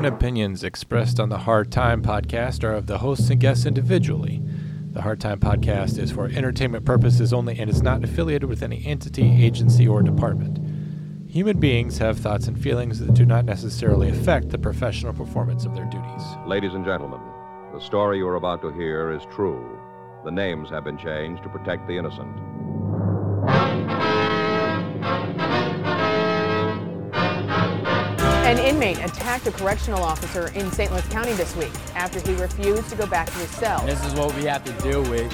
and opinions expressed on the Hard Time podcast are of the hosts and guests individually. The Hard Time podcast is for entertainment purposes only and is not affiliated with any entity, agency, or department. Human beings have thoughts and feelings that do not necessarily affect the professional performance of their duties. Ladies and gentlemen, the story you are about to hear is true. The names have been changed to protect the innocent. Attacked a correctional officer in St. Louis County this week after he refused to go back to his cell. This is what we have to deal with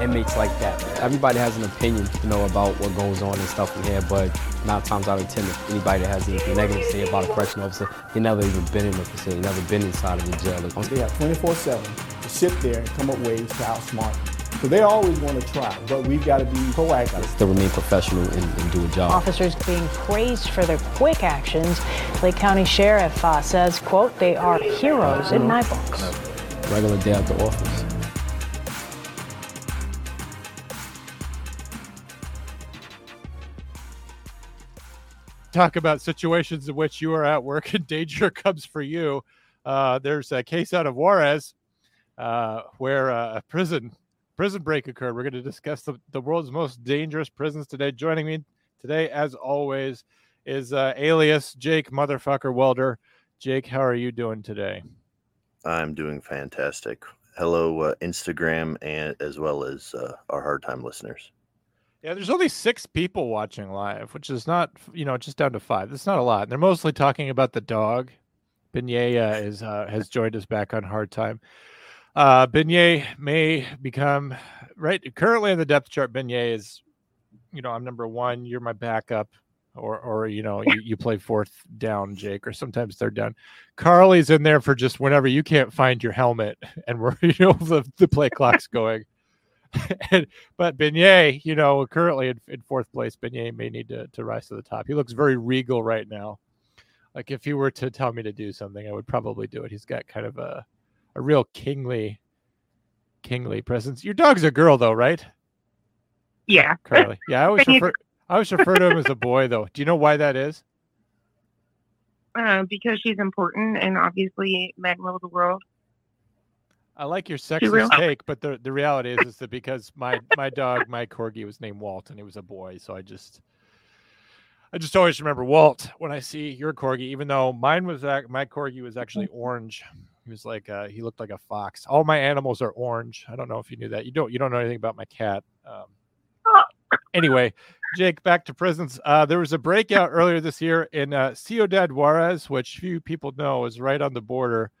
inmates like that. Everybody has an opinion, you know, about what goes on and stuff in here, but nine times out of ten, if anybody that has anything negative to say about a correctional officer, they never even been in the facility, never been inside of the jail. They have 24-7 to sit there and come up ways to outsmart. So they always want to try, but we've got to be proactive. Still remain professional and, and, do a job. Officers being praised for their quick actions. Lake County Sheriff uh, says, quote, they are heroes in my books. Regular day at the office. talk about situations in which you are at work and danger comes for you. Uh, there's a case out of Juarez uh, where uh, a prison prison break occurred. We're going to discuss the, the world's most dangerous prisons today. Joining me today, as always, is uh, alias Jake Motherfucker Welder. Jake, how are you doing today? I'm doing fantastic. Hello, uh, Instagram, and as well as uh, our hard time listeners. Yeah, there's only six people watching live, which is not, you know, just down to five. That's not a lot. They're mostly talking about the dog. Uh, is uh, has joined us back on hard time. Uh, Beignet may become right currently in the depth chart. Beignet is, you know, I'm number one. You're my backup, or or you know, you, you play fourth down, Jake, or sometimes third down. Carly's in there for just whenever you can't find your helmet, and we're you know the the play clock's going. and, but Beignet, you know, currently in, in, fourth place, Beignet may need to, to rise to the top. He looks very regal right now. Like if he were to tell me to do something, I would probably do it. He's got kind of a a real kingly kingly presence. Your dog's a girl though, right? Yeah. Carly. Yeah, I always refer I always refer to him as a boy though. Do you know why that is? Uh, because she's important and obviously men rule the world. I like your sexist take, but the the reality is is that because my my dog, my corgi, was named Walt, and he was a boy, so I just I just always remember Walt when I see your corgi, even though mine was my corgi was actually orange. He was like uh, he looked like a fox. All my animals are orange. I don't know if you knew that. You don't you don't know anything about my cat. Um, anyway, Jake, back to prisons. Uh, there was a breakout earlier this year in uh, Ciudad Juarez, which few people know is right on the border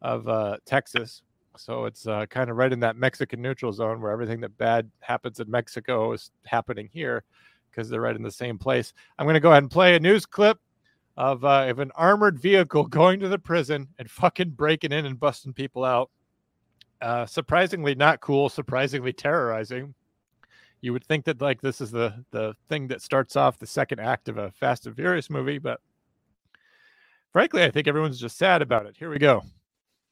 of uh, Texas. So it's uh, kind of right in that Mexican neutral zone where everything that bad happens in Mexico is happening here because they're right in the same place. I'm going to go ahead and play a news clip of, uh, of an armored vehicle going to the prison and fucking breaking in and busting people out. Uh, surprisingly not cool, surprisingly terrorizing. You would think that like this is the the thing that starts off the second act of a Fast and Furious movie, but frankly, I think everyone's just sad about it. Here we go.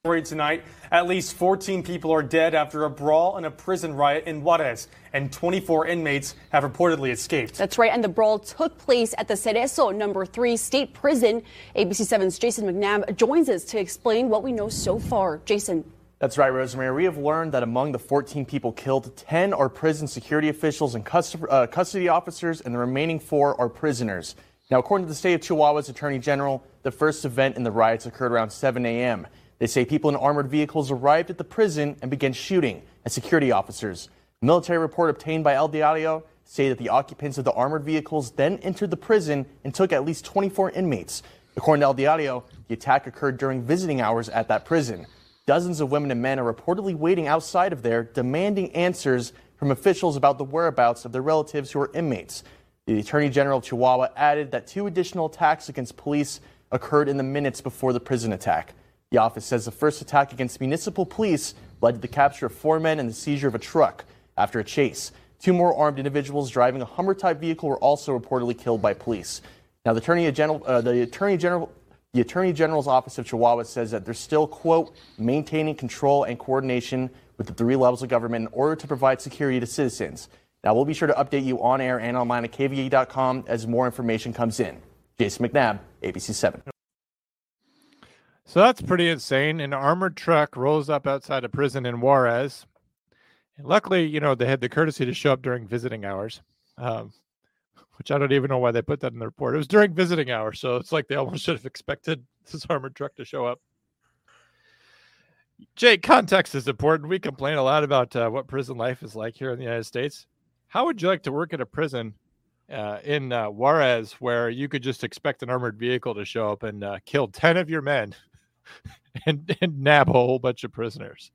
Tonight, at least 14 people are dead after a brawl and a prison riot in Juarez, and 24 inmates have reportedly escaped. That's right, and the brawl took place at the Cerezo number 3 state prison. ABC 7's Jason McNabb joins us to explain what we know so far. Jason. That's right, Rosemary. We have learned that among the 14 people killed, 10 are prison security officials and uh, custody officers, and the remaining four are prisoners. Now, according to the state of Chihuahua's attorney general, the first event in the riots occurred around 7 a.m. They say people in armored vehicles arrived at the prison and began shooting at security officers. A military report obtained by El Diario say that the occupants of the armored vehicles then entered the prison and took at least 24 inmates. According to El Diario, the attack occurred during visiting hours at that prison. Dozens of women and men are reportedly waiting outside of there, demanding answers from officials about the whereabouts of their relatives who are inmates. The Attorney General of Chihuahua added that two additional attacks against police occurred in the minutes before the prison attack. The office says the first attack against municipal police led to the capture of four men and the seizure of a truck after a chase. Two more armed individuals driving a Hummer type vehicle were also reportedly killed by police. Now, the Attorney General, uh, the Attorney General, the Attorney General's office of Chihuahua says that they're still, quote, maintaining control and coordination with the three levels of government in order to provide security to citizens. Now, we'll be sure to update you on air and online at KVIA.com as more information comes in. Jason McNabb, ABC 7. So that's pretty insane. An armored truck rolls up outside a prison in Juarez. And luckily, you know, they had the courtesy to show up during visiting hours, um, which I don't even know why they put that in the report. It was during visiting hours. So it's like they almost should have expected this armored truck to show up. Jake, context is important. We complain a lot about uh, what prison life is like here in the United States. How would you like to work at a prison uh, in uh, Juarez where you could just expect an armored vehicle to show up and uh, kill 10 of your men and, and nab a whole bunch of prisoners.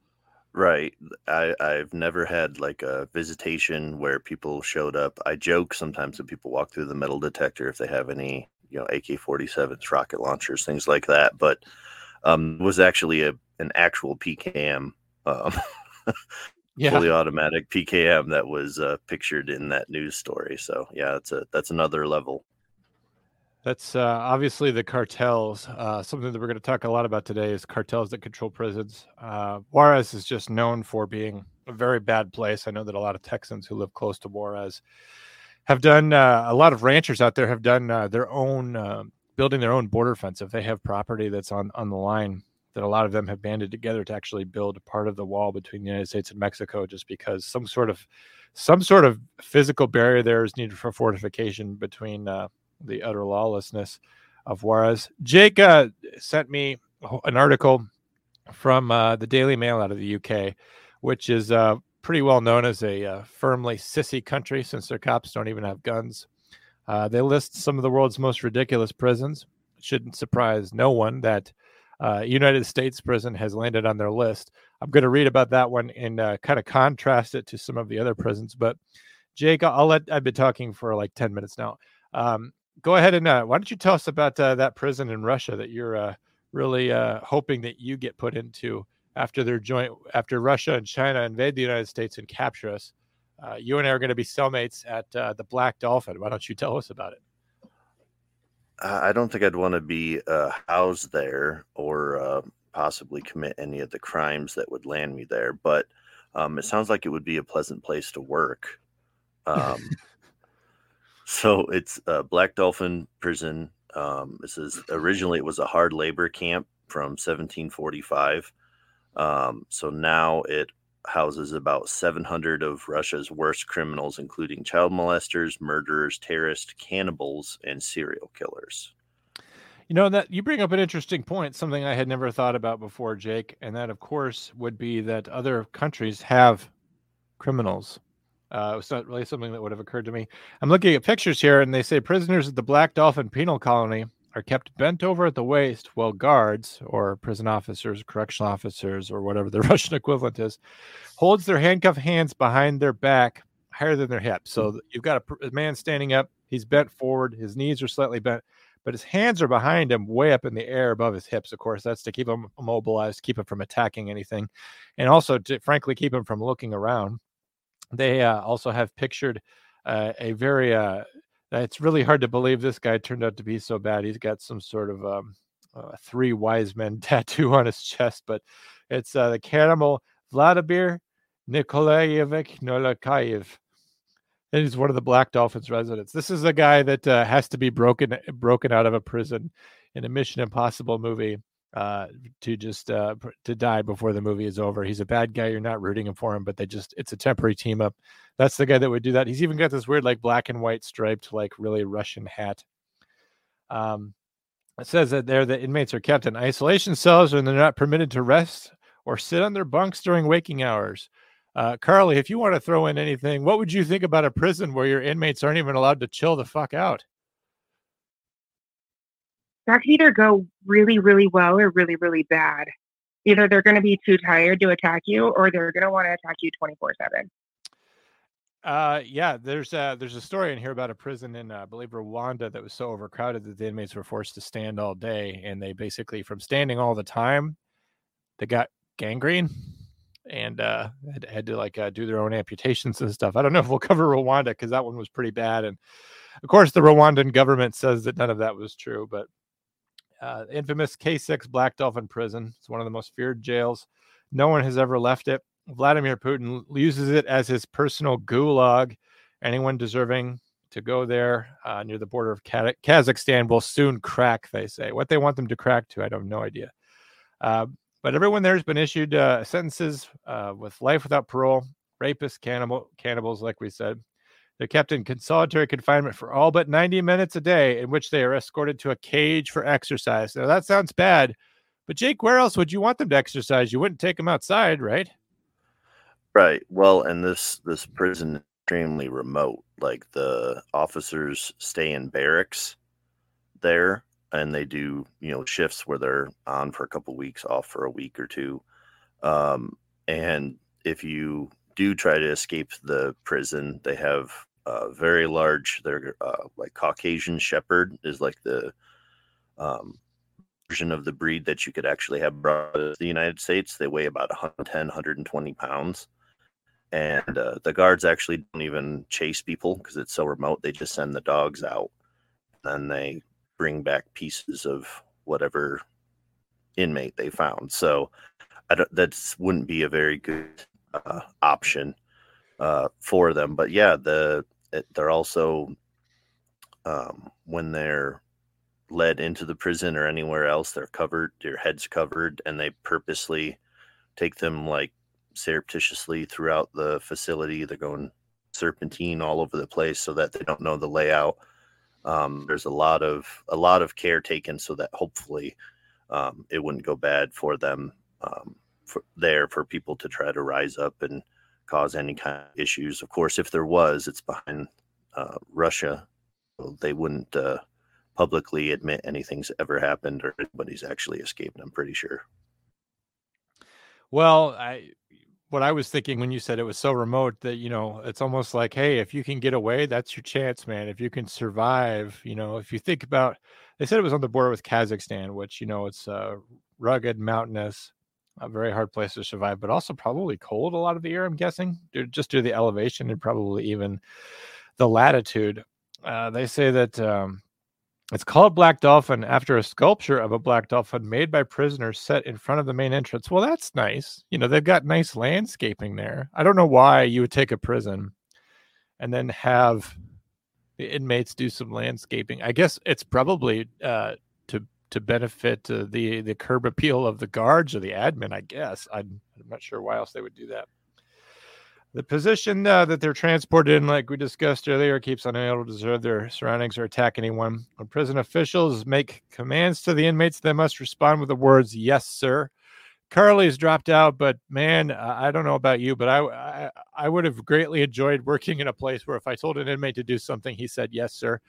Right. I, I've never had like a visitation where people showed up. I joke sometimes that people walk through the metal detector if they have any, you know, AK 47s, rocket launchers, things like that. But um, it was actually a an actual PKM, um, Yeah. fully automatic PKM that was uh, pictured in that news story. So yeah, that's a that's another level. That's uh, obviously the cartels. Uh, something that we're going to talk a lot about today is cartels that control prisons. Uh, Juarez is just known for being a very bad place. I know that a lot of Texans who live close to Juarez have done uh, a lot of ranchers out there have done uh, their own uh, building their own border fence. If they have property that's on on the line, that a lot of them have banded together to actually build part of the wall between the United States and Mexico, just because some sort of some sort of physical barrier there is needed for fortification between the utter lawlessness of Juarez. Jake uh, sent me an article from uh, the Daily Mail out of the UK, which is uh, pretty well known as a uh, firmly sissy country since their cops don't even have guns. Uh, they list some of the world's most ridiculous prisons. It shouldn't surprise no one that uh, United States prison has landed on their list. I'm going to read about that one and kind of contrast it to some of the other prisons. But Jake, I'll let. I've been talking for like ten minutes now. Um, go ahead and uh, why don't you tell us about uh, that prison in Russia that you're uh, really uh, hoping that you get put into after their joint after Russia and China invade the United States and capture us. Uh, you and I are going to be cellmates at uh, the Black Dolphin. Why don't you tell us about it? I don't think I'd want to be uh, housed there or uh, possibly commit any of the crimes that would land me there. But um, it sounds like it would be a pleasant place to work. Um, so it's uh, Black Dolphin Prison. Um, this is originally it was a hard labor camp from 1745. Um, so now it houses about 700 of Russia's worst criminals, including child molesters, murderers, terrorists, cannibals, and serial killers. You know that you bring up an interesting point, something I had never thought about before, Jake, and that of course would be that other countries have criminals. Uh, it's not really something that would have occurred to me. I'm looking at pictures here, and they say prisoners at the Black Dolphin Penal Colony are kept bent over at the waist while guards or prison officers, correctional officers, or whatever the Russian equivalent is, holds their handcuffed hands behind their back higher than their hips. So you've got a, a man standing up, he's bent forward, his knees are slightly bent, but his hands are behind him, way up in the air above his hips. Of course, that's to keep him immobilized, keep him from attacking anything, and also to frankly keep him from looking around. They uh, also have pictured uh, a very uh, it's really hard to believe this guy turned out to be so bad. He's got some sort of um, uh, three wise men tattoo on his chest, but it's uh, the cannibal Vladimir Nikolaevich Nolakayev. And he's one of the Black Dolphins residents. This is a guy that uh, has to be broken broken out of a prison in a Mission Impossible movie uh, to just uh, to die before the movie is over. He's a bad guy. You're not rooting him for him, but they just it's a temporary team up. That's the guy that would do that. He's even got this weird like black and white striped like really Russian hat. Um, it says that there the inmates are kept in isolation cells and they're not permitted to rest or sit on their bunks during waking hours. Uh, Carly, if you want to throw in anything, what would you think about a prison where your inmates aren't even allowed to chill the fuck out? That could either go really, really well or really, really bad. Either they're going to be too tired to attack you, or they're going to want to attack you twenty four seven. Uh, yeah, there's a, there's a story in here about a prison in, uh, I believe, Rwanda that was so overcrowded that the inmates were forced to stand all day, and they basically, from standing all the time, they got gangrene and uh, had, had to like uh, do their own amputations and stuff. I don't know if we'll cover Rwanda because that one was pretty bad, and of course, the Rwandan government says that none of that was true, but uh, infamous K6 Black Dolphin prison. It's one of the most feared jails. No one has ever left it. Vladimir Putin uses it as his personal gulag. Anyone deserving to go there uh, near the border of Kazakhstan will soon crack, they say. What they want them to crack to, I have no idea. Uh, but everyone there has been issued uh, sentences uh, with life without parole, rapists, cannibal, cannibals, like we said. They're kept in solitary confinement for all but 90 minutes a day, in which they are escorted to a cage for exercise. Now, that sounds bad, but Jake, where else would you want them to exercise? You wouldn't take them outside, right? Right. Well, and this this prison is extremely remote. Like the officers stay in barracks there, and they do you know shifts where they're on for a couple weeks, off for a week or two. Um, and if you do try to escape the prison, they have uh, very large. They're uh, like Caucasian Shepherd is like the um, version of the breed that you could actually have brought to the United States. They weigh about 110, 120 pounds. And uh, the guards actually don't even chase people because it's so remote. They just send the dogs out. And they bring back pieces of whatever inmate they found. So that wouldn't be a very good uh, option uh, for them. But yeah, the they're also um, when they're led into the prison or anywhere else, they're covered, their heads covered, and they purposely take them like surreptitiously throughout the facility. They're going serpentine all over the place so that they don't know the layout. Um, there's a lot of a lot of care taken so that hopefully um, it wouldn't go bad for them um, for, there for people to try to rise up and cause any kind of issues. Of course, if there was, it's behind uh, Russia. So they wouldn't uh, publicly admit anything's ever happened or anybody's actually escaped. I'm pretty sure. Well, I what I was thinking when you said it was so remote that you know it's almost like, hey, if you can get away, that's your chance, man. If you can survive, you know, if you think about, they said it was on the border with Kazakhstan, which you know it's uh, rugged, mountainous, a very hard place to survive, but also probably cold a lot of the year. I'm guessing, just due to the elevation and probably even the latitude. Uh, they say that um, it's called Black Dolphin after a sculpture of a black dolphin made by prisoners set in front of the main entrance. Well, that's nice. You know, they've got nice landscaping there. I don't know why you would take a prison and then have the inmates do some landscaping. I guess it's probably uh, to benefit uh, the the curb appeal of the guards or the admin. I guess I'm, I'm not sure why else they would do that. The position uh, that they're transported in, like we discussed earlier, keeps unable to observe their surroundings or attack anyone. When prison officials make commands to the inmates, they must respond with the words "Yes, sir." Carly's dropped out, but man, I don't know about you, but I, I, I would have greatly enjoyed working in a place where if I told an inmate to do something, he said "Yes, sir."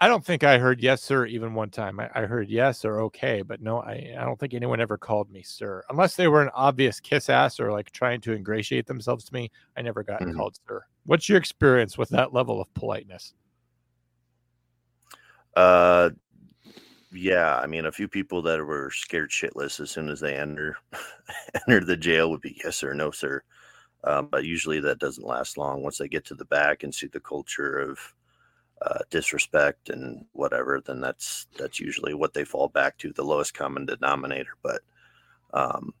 I don't think I heard yes, sir, even one time. I, I, heard yes or okay, but no, I, I don't think anyone ever called me sir, unless they were an obvious kiss ass or like trying to ingratiate themselves to me. I never got mm-hmm. called sir. What's your experience with that level of politeness? Uh, yeah, I mean, a few people that were scared shitless as soon as they enter enter the jail would be yes sir, no sir. Um, but usually that doesn't last long. Once they get to the back and see the culture of uh, disrespect and whatever, then that's that's usually what they fall back to, the lowest common denominator. But um,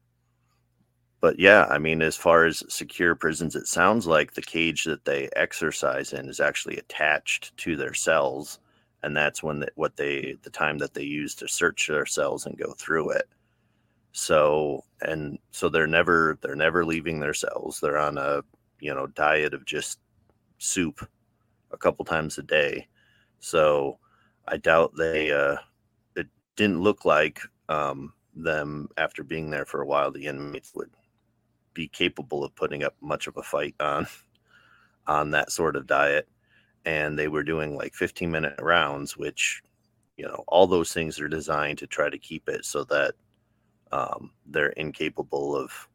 but yeah, I mean, as far as secure prisons, it sounds like the cage that they exercise in is actually attached to their cells, and that's when the, what they the time that they use to search their cells and go through it. So and so they're never they're never leaving their cells. They're on a you know diet of just soup a couple times a day. So I doubt they, uh, it didn't look like um, them after being there for a while, the inmates would be capable of putting up much of a fight on on that sort of diet and they were doing like 15 minute rounds which you know all those things are designed to try to keep it so that um, they're incapable of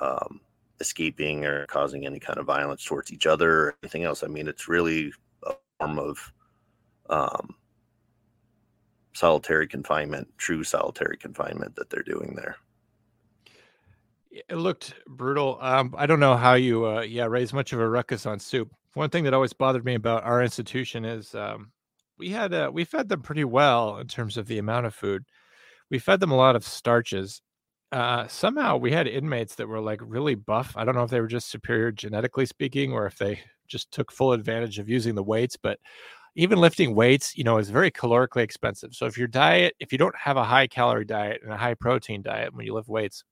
um, escaping or causing any kind of violence towards each other or anything else. I mean, it's really a form of um, solitary confinement, true solitary confinement that they're doing there. It looked brutal. Um, I don't know how you, uh, yeah, raise much of a ruckus on soup. One thing that always bothered me about our institution is um, we had uh, we fed them pretty well in terms of the amount of food. We fed them a lot of starches, uh, somehow we had inmates that were like really buff. I don't know if they were just superior genetically speaking or if they just took full advantage of using the weights, but even lifting weights, you know, is very calorically expensive. So if your diet, if you don't have a high calorie diet and a high protein diet when you lift weights,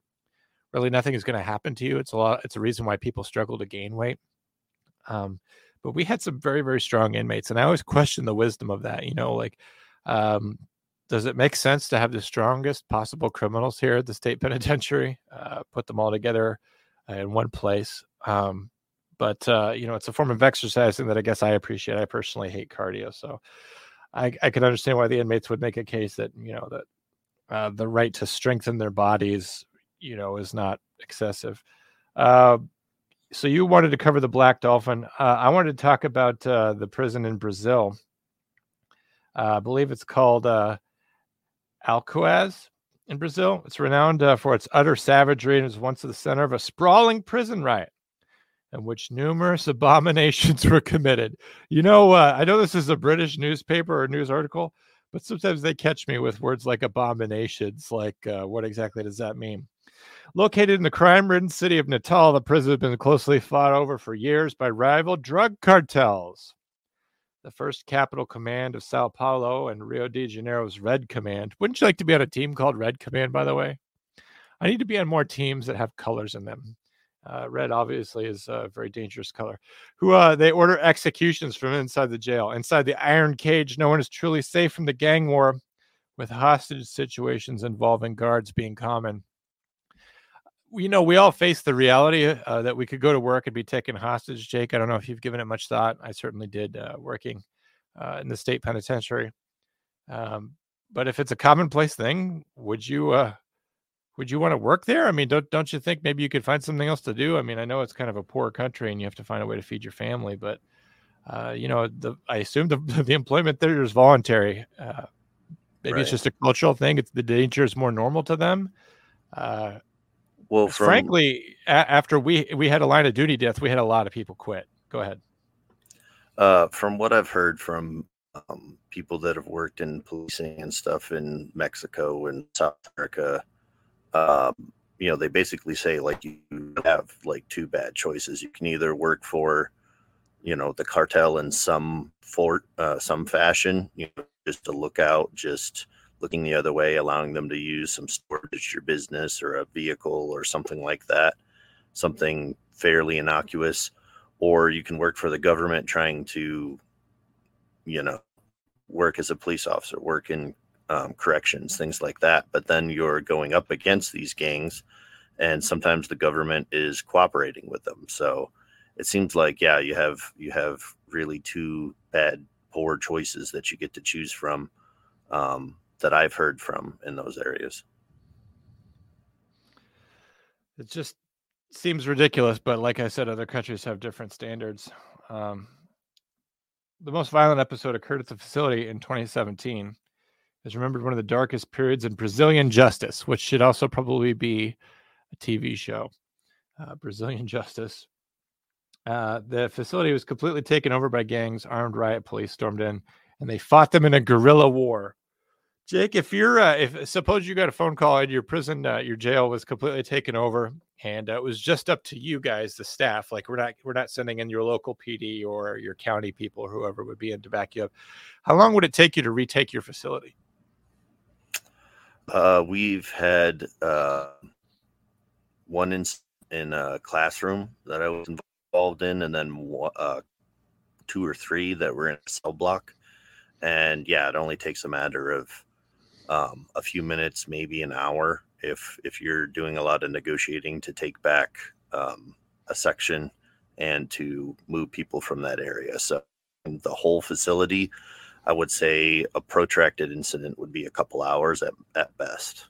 really nothing is going to happen to you. It's a lot. It's a reason why people struggle to gain weight. Um, but we had some very very strong inmates, and I always question the wisdom of that. You know, like, um, does it make sense to have the strongest possible criminals here at the state penitentiary, uh, put them all together in one place? Um, but uh, you know, it's a form of exercising that I guess I appreciate. I personally hate cardio, so I, I can understand why the inmates would make a case that you know that uh, the right to strengthen their bodies, you know, is not excessive. Uh, so you wanted to cover the Black Dolphin. Uh, I wanted to talk about uh, the prison in Brazil. Uh, I believe it's called Alcaçuz in Brazil. It's renowned uh, for its utter savagery and was once the center of a sprawling prison riot in which numerous abominations were committed. You know, uh, I know this is a British newspaper or news article, but sometimes they catch me with words like abominations. Like, uh, what exactly does that mean? Located in the crime ridden city of Natal, the prison has been closely fought over for years by rival drug cartels. The first capital command of Sao Paulo and Rio de Janeiro's Red Command. Wouldn't you like to be on a team called Red Command, by the way? I need to be on more teams that have colors in them. Uh, red obviously is a very dangerous color. Who uh, they order executions from inside the jail. Inside the iron cage, no one is truly safe from the gang war, with hostage situations involving guards being common. You know, we all face the reality uh, that we could go to work and be taken hostage. Jake, I don't know if you've given it much thought. I certainly did uh, working uh, in the state penitentiary. Um, but if it's a commonplace thing, would you uh, would you want to work there? I mean, don't don't you think maybe you could find something else to do? I mean, I know it's kind of a poor country and you have to find a way to feed your family, but uh, you know, the I assume the the employment there is voluntary. Uh, maybe right. it's just a cultural thing. It's the danger is more normal to them. Well, from... frankly, a- after we we had a line of duty death, we had a lot of people quit. Go ahead. Uh, from what I've heard from um, people that have worked in policing and stuff in Mexico and South America, um, you know, they basically say like you have like two bad choices. You can either work for, you know, the cartel in some for uh, some fashion, you know, just to look out, just looking the other way, allowing them to use some storage your business or a vehicle or something like that, something fairly innocuous, or you can work for the government trying to, you know, work as a police officer, work in um, corrections, things like that. But then you're going up against these gangs, and sometimes the government is cooperating with them. So it seems like yeah, you have you have really two bad, poor choices that you get to choose from um, that I've heard from in those areas. It just seems ridiculous, but like I said, other countries have different standards. Um, the most violent episode occurred at the facility in 2017 is remembered one of the darkest periods in Brazilian justice, which should also probably be a TV show. Uh, Brazilian justice. Uh, the facility was completely taken over by gangs. Armed riot police stormed in, and they fought them in a guerrilla war. Jake, if you're, uh, if suppose you got a phone call and your prison, uh, your jail was completely taken over, and uh, it was just up to you guys, the staff. Like we're not, we're not sending in your local PD or your county people or whoever would be in to back you up. How long would it take you to retake your facility? Uh, we've had uh, one in in a classroom that I was involved in, and then uh, two or three that were in a cell block. And yeah, it only takes a matter of um, a few minutes, maybe an hour, if if you're doing a lot of negotiating to take back um, a section and to move people from that area. So the whole facility I would say a protracted incident would be a couple hours at, at best.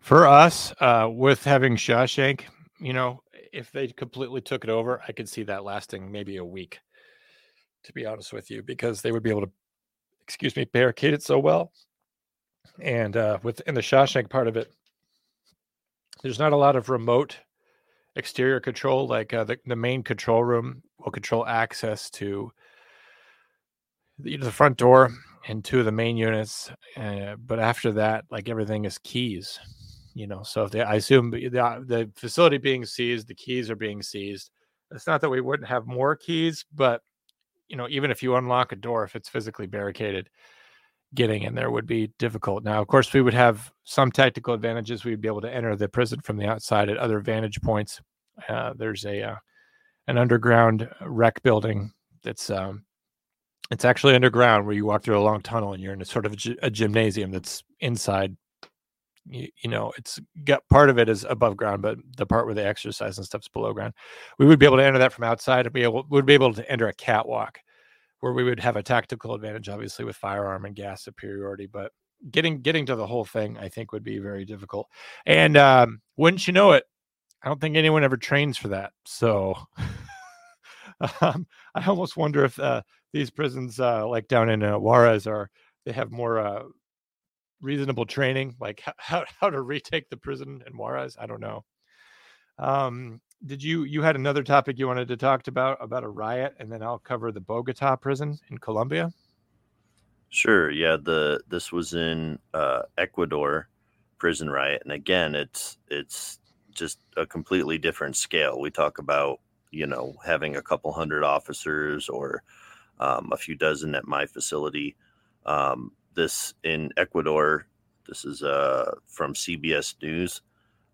For us, uh, with having Shawshank, you know, if they completely took it over, I could see that lasting maybe a week, to be honest with you, because they would be able to, excuse me, barricaded so well. And uh, within the Shawshank part of it, there's not a lot of remote exterior control. Like uh, the, the main control room will control access to the, the front door and two of the main units. Uh, but after that, like everything is keys, you know. So if they, I assume the the facility being seized, the keys are being seized. It's not that we wouldn't have more keys, but you know, even if you unlock a door, if it's physically barricaded, getting in there would be difficult. Now, of course, we would have some tactical advantages. We'd be able to enter the prison from the outside at other vantage points. Uh, there's a uh, an underground rec building that's um, it's actually underground where you walk through a long tunnel and you're in a sort of a, a gymnasium that's inside. You, you, know, it's got part of it is above ground, but the part where they exercise and stuff's below ground. We would be able to enter that from outside and be able would be able to enter a catwalk where we would have a tactical advantage, obviously with firearm and gas superiority, but getting getting to the whole thing, I think, would be very difficult. And um, wouldn't you know it, I don't think anyone ever trains for that. So um, I almost wonder if uh, these prisons, uh, like down in uh, Juarez, are they have more uh, reasonable training, like how how to retake the prison in Juarez. I don't know. Um, did you you had another topic you wanted to talk about about a riot, and then I'll cover the Bogota prison in Colombia. Sure. Yeah. The this was in uh, Ecuador prison riot, and again, it's it's just a completely different scale. We talk about you know having a couple hundred officers or um, a few dozen at my facility. Um, this in Ecuador. This is uh, from CBS News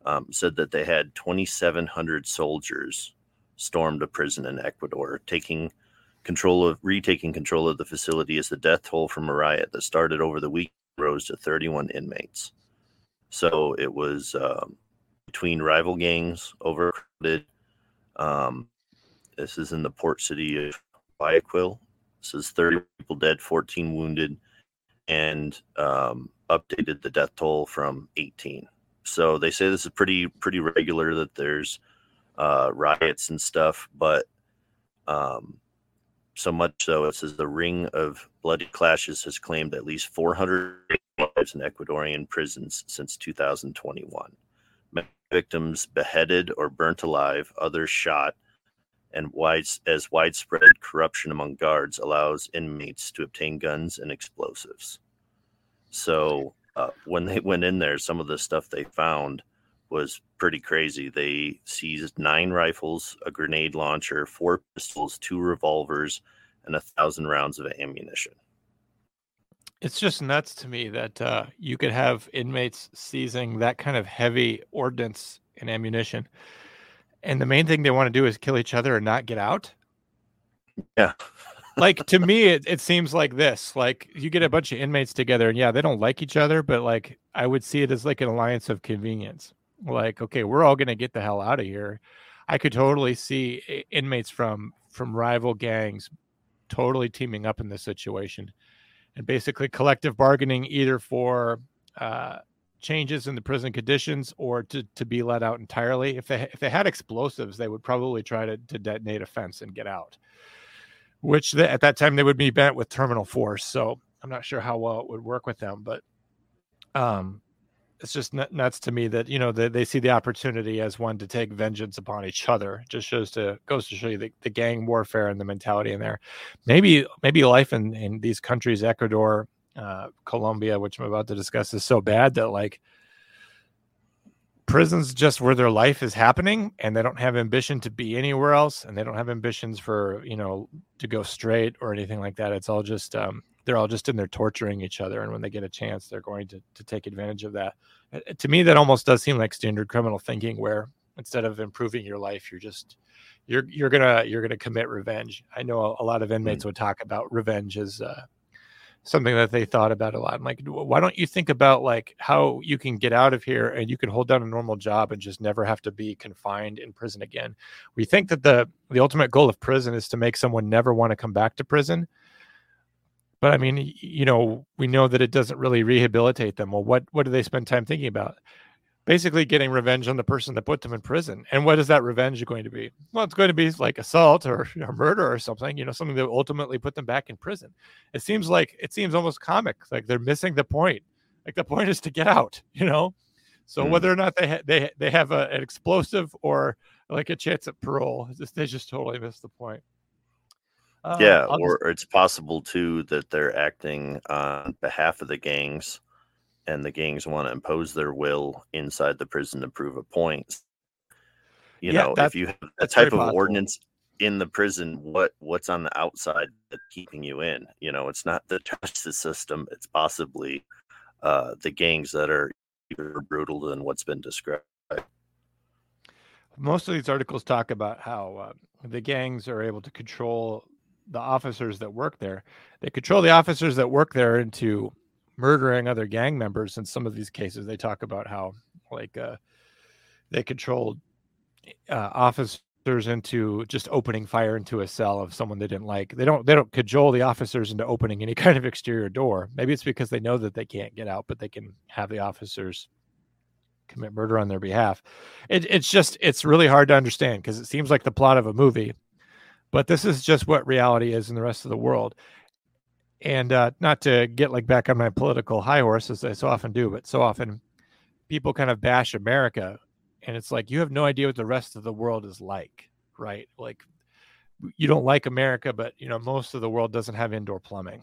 um, said that they had 2,700 soldiers stormed a prison in Ecuador, taking control of retaking control of the facility as the death toll from a riot that started over the week rose to 31 inmates. So it was um, between rival gangs, overcrowded. Um, this is in the port city of Guayaquil. This is 30 people dead, 14 wounded, and um, updated the death toll from 18. So they say this is pretty pretty regular that there's uh, riots and stuff, but um, so much so it says the ring of bloody clashes has claimed at least 400 lives in Ecuadorian prisons since 2021. victims beheaded or burnt alive, others shot, and wide, as widespread corruption among guards allows inmates to obtain guns and explosives. So uh, when they went in there, some of the stuff they found was pretty crazy. They seized nine rifles, a grenade launcher, four pistols, two revolvers, and a thousand rounds of ammunition. It's just nuts to me that uh, you could have inmates seizing that kind of heavy ordnance and ammunition, and the main thing they want to do is kill each other and not get out. Yeah. Like to me it, it seems like this like you get a bunch of inmates together and yeah they don't like each other but like i would see it as like an alliance of convenience. Like okay we're all going to get the hell out of here. I could totally see inmates from from rival gangs totally teaming up in this situation and basically collective bargaining either for uh, changes in the prison conditions or to, to be let out entirely if they if they had explosives they would probably try to, to detonate a fence and get out which at that time they would be bent with terminal force. So I'm not sure how well it would work with them, but um, it's just nuts to me that you know they, they see the opportunity as one to take vengeance upon each other. It just shows to goes to show you the, the gang warfare and the mentality in there. Maybe maybe life in in these countries, Ecuador, uh, Colombia, which I'm about to discuss, is so bad that like prisons just where their life is happening and they don't have ambition to be anywhere else and they don't have ambitions for you know to go straight or anything like that. It's all just um, they're all just in there torturing each other. And when they get a chance they're going to, to take advantage of that. To me that almost does seem like standard criminal thinking where instead of improving your life you're just you're you're gonna you're gonna commit revenge. I know a, a lot of inmates mm-hmm. would talk about revenge as uh, something that they thought about a lot. I'm like, why don't you think about like how you can get out of here and you can hold down a normal job and just never have to be confined in prison again? We think that the the ultimate goal of prison is to make someone never want to come back to prison. But I mean, you know, we know that it doesn't really rehabilitate them. Well, what what do they spend time thinking about? Basically getting revenge on the person that put them in prison. And what is that revenge going to be? Well, it's going to be like assault or, or murder or something, you know, something that ultimately put them back in prison. It seems like it seems almost comic, like they're missing the point. Like the point is to get out, you know. So mm. whether or not they ha- they they have a, an explosive or like a chance at parole, they just totally miss the point. Uh, yeah, or, just... or it's possible too that they're acting on behalf of the gangs and the gangs want to impose their will inside the prison to prove a point. You yeah, know, if you have the type of ordinance, in the prison what what's on the outside that's keeping you in? You know it's not the justice system it's possibly uh the gangs that are even brutal than what's been described. Most of these articles talk about how uh, the gangs are able to control the officers that work there. They control the officers that work there into murdering other gang members in some of these cases they talk about how like uh they controlled uh, officers into just opening fire into a cell of someone they didn't like. They don't they don't cajole the officers into opening any kind of exterior door. Maybe it's because they know that they can't get out, but they can have the officers commit murder on their behalf. It, it's just it's really hard to understand because it seems like the plot of a movie, but this is just what reality is in the rest of the world. And uh, not to get like back on my political high horse as I so often do, but so often people kind of bash America and it's like you have no idea what the rest of the world is like right? Like you don't like america but you know most of the world doesn't have indoor plumbing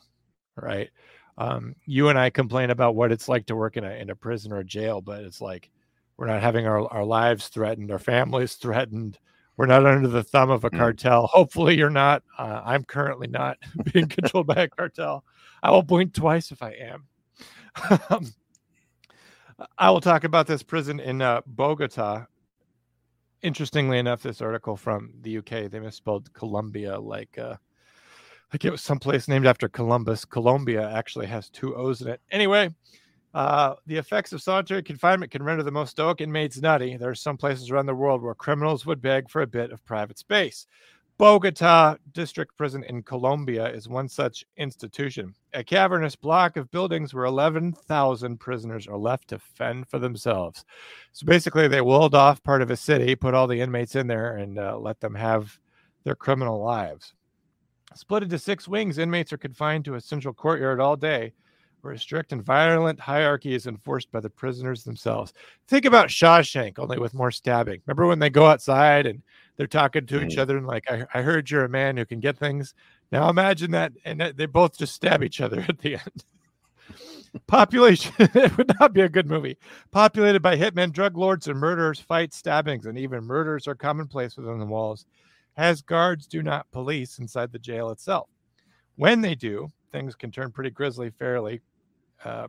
right? Um, you and i complain about what it's like to work in a, in a prison or a jail but it's like we're not having our, our lives threatened our families threatened we're not under the thumb of a mm. cartel hopefully you're not uh, i'm currently not being controlled by a cartel i will blink twice if i am um, I will talk about this prison in uh, Bogota. Interestingly enough, this article from the UK they misspelled Colombia like uh, like it was someplace named after Columbus. Colombia actually has two O's in it. Anyway, uh, the effects of solitary confinement can render the most stoic inmates nutty. There are some places around the world where criminals would beg for a bit of private space. Bogota District Prison in Colombia is one such institution, a cavernous block of buildings where 11,000 prisoners are left to fend for themselves. So basically, they walled off part of a city, put all the inmates in there, and uh, let them have their criminal lives. Split into six wings, inmates are confined to a central courtyard all day, where a strict and violent hierarchy is enforced by the prisoners themselves. Think about Shawshank, only with more stabbing. Remember when they go outside and they're talking to each mm. other and like, I, I heard you're a man who can get things. Now imagine that, and they both just stab each other at the end. Population, it would not be a good movie. Populated by hitmen, drug lords, and murderers, fights, stabbings, and even murders are commonplace within the walls, as guards do not police inside the jail itself. When they do, things can turn pretty grisly fairly uh,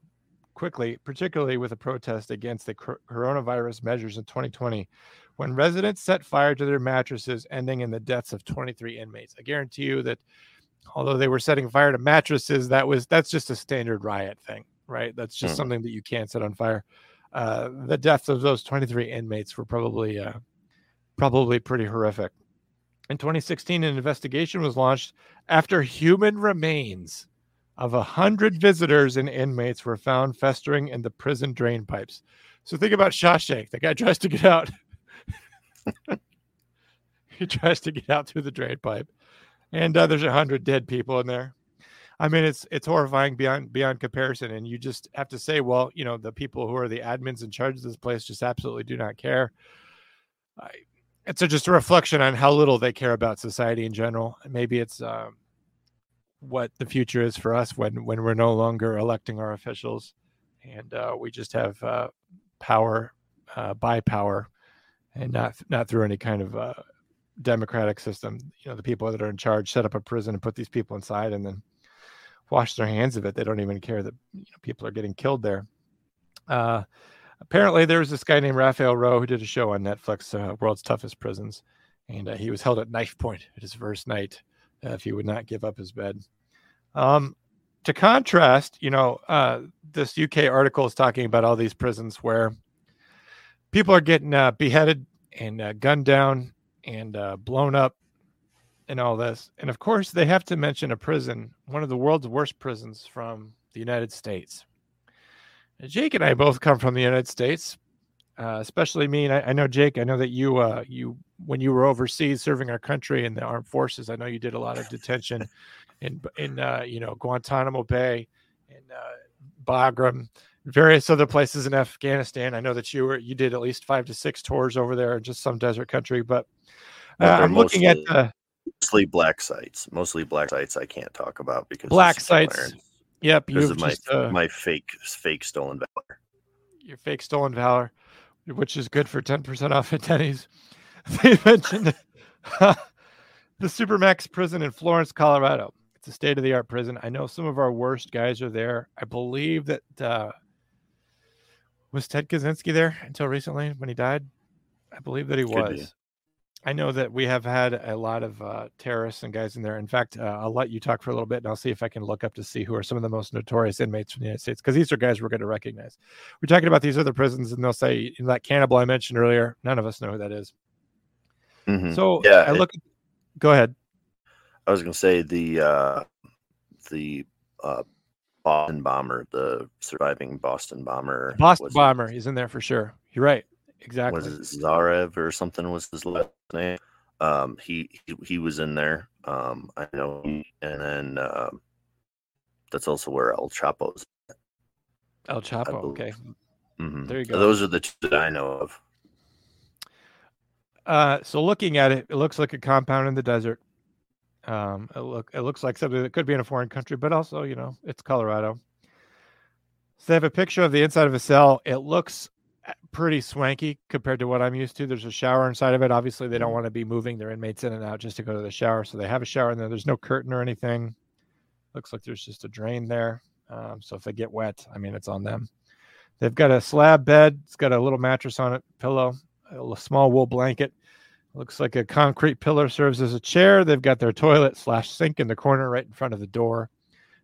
quickly, particularly with a protest against the coronavirus measures in 2020, when residents set fire to their mattresses, ending in the deaths of 23 inmates. I guarantee you that although they were setting fire to mattresses, that was that's just a standard riot thing, right? That's just mm. something that you can't set on fire. Uh, the deaths of those 23 inmates were probably uh, probably pretty horrific. In 2016, an investigation was launched after human remains of a hundred visitors and inmates were found festering in the prison drain pipes. So think about Shawshank. The guy tries to get out. he tries to get out through the drain pipe, and uh, there's a hundred dead people in there. I mean, it's it's horrifying beyond beyond comparison, and you just have to say, well, you know, the people who are the admins in charge of this place just absolutely do not care. I, it's a, just a reflection on how little they care about society in general. Maybe it's um, what the future is for us when when we're no longer electing our officials, and uh, we just have uh, power uh, by power and not not through any kind of uh, democratic system. You know, the people that are in charge set up a prison and put these people inside, and then wash their hands of it. They don't even care that you know, people are getting killed there. Uh, apparently, there was this guy named Raphael Rowe who did a show on Netflix, uh, "World's Toughest Prisons," and uh, he was held at knife point at his first night if he would not give up his bed. Um, to contrast, you know, uh, this UK article is talking about all these prisons where people are getting uh, beheaded and uh, gunned down and uh, blown up and all this. And of course, they have to mention a prison, one of the world's worst prisons from the United States. Jake and I both come from the United States, uh, especially me. And I, I, know Jake. I know that you, uh, you, when you were overseas serving our country in the armed forces, I know you did a lot of detention in, in uh, you know, Guantanamo Bay and Bagram various other places in Afghanistan. I know that you were you did at least five to six tours over there, in just some desert country. But uh, I'm looking at the mostly black sites. Mostly black sites. I can't talk about because black sites. Yep, because of my just, uh, my fake fake stolen valor. Your fake stolen valor, which is good for ten percent off at Denny's. they mentioned the Supermax prison in Florence, Colorado. It's a state of the art prison. I know some of our worst guys are there. I believe that uh, was Ted Kaczynski there until recently when he died. I believe that he Could was. be. I know that we have had a lot of uh, terrorists and guys in there. In fact, uh, I'll let you talk for a little bit, and I'll see if I can look up to see who are some of the most notorious inmates from the United States, because these are guys we're going to recognize. We're talking about these other prisons, and they'll say in that cannibal I mentioned earlier. None of us know who that is. Mhm. So yeah, I it- look. Go ahead. I was going to say the uh, the uh, Boston bomber, the surviving Boston bomber, Boston bomber. He's in there for sure. You're right. Exactly. was it Zarev or something was his last name. Um, he, he he was in there. Um, I know, and then um, that's also where El Chapo's. El Chapo. Okay. Mhm. There you go. Those are the two that I know of. Uh, so looking at it, it looks like a compound in the desert. Um, it look it looks like something that could be in a foreign country, but also you know it's Colorado. So they have a picture of the inside of a cell. It looks uh, pretty swanky compared to what I'm used to. There's a shower inside of it. Obviously, they don't want to be moving their inmates in and out just to go to the shower, so they have a shower in there. There's no curtain or anything. Looks like there's just a drain there. Um, so if they get wet, I mean it's on them. They've got a slab bed. It's got a little mattress on it, pillow, a small wool blanket. Looks like a concrete pillar serves as a chair. They've got their toilet slash sink in the corner right in front of the door.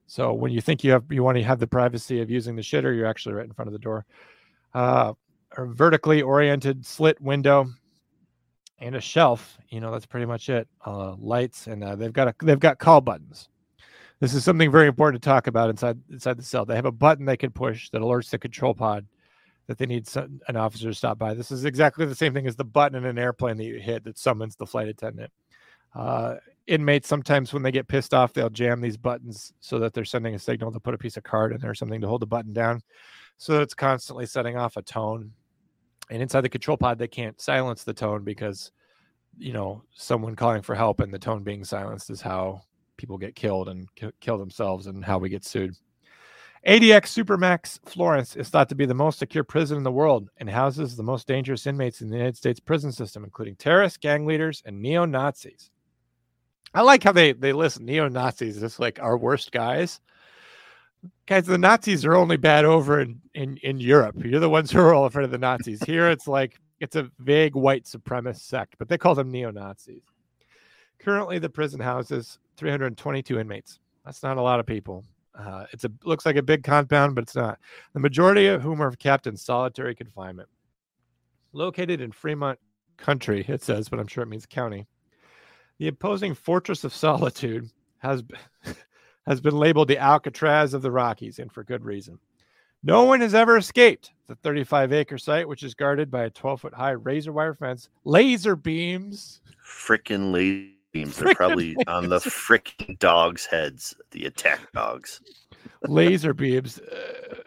So when you think you have you want to have the privacy of using the shitter, you're actually right in front of the door. Uh, a vertically oriented slit window and a shelf. You know that's pretty much it. Uh, lights and uh, they've got a they've got call buttons. This is something very important to talk about inside inside the cell. They have a button they can push that alerts the control pod that they need some, an officer to stop by. This is exactly the same thing as the button in an airplane that you hit that summons the flight attendant. Uh, inmates sometimes when they get pissed off, they'll jam these buttons so that they're sending a signal to put a piece of card in there or something to hold the button down, so it's constantly setting off a tone. And inside the control pod, they can't silence the tone because you know someone calling for help and the tone being silenced is how people get killed and ki- kill themselves and how we get sued. ADX Supermax Florence is thought to be the most secure prison in the world and houses the most dangerous inmates in the United States prison system, including terrorists, gang leaders, and neo Nazis. I like how they they list neo Nazis as like our worst guys. Guys, the Nazis are only bad over in, in in Europe. You're the ones who are all afraid of the Nazis. Here, it's like it's a vague white supremacist sect, but they call them neo Nazis. Currently, the prison houses 322 inmates. That's not a lot of people. Uh, it's a looks like a big compound, but it's not. The majority of whom are kept in solitary confinement. Located in Fremont Country, it says, but I'm sure it means county. The imposing Fortress of Solitude has has been labeled the Alcatraz of the Rockies, and for good reason. No one has ever escaped the 35 acre site, which is guarded by a 12 foot high razor wire fence, laser beams, Freaking lazy beams. They're probably on the frickin' dogs' heads, the attack dogs. laser beams. Uh,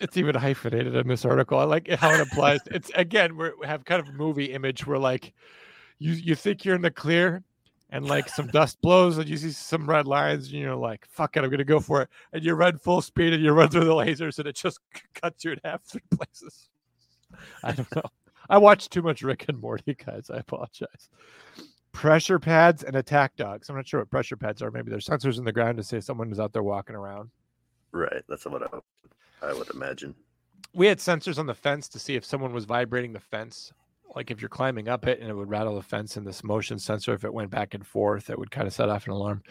it's even hyphenated in this article. I like how it applies. It's again we have kind of a movie image where like you you think you're in the clear and like some dust blows and you see some red lines and you're like fuck it I'm gonna go for it and you run full speed and you run through the lasers and it just cuts you in half three places. I don't know. I watched too much Rick and Morty, guys. I apologize. Pressure pads and attack dogs. I'm not sure what pressure pads are. Maybe they're sensors in the ground to say someone is out there walking around. Right. That's what I, I would imagine. we had sensors on the fence to see if someone was vibrating the fence like if you're climbing up it and it would rattle the fence and this motion sensor if it went back and forth it would kind of set off an alarm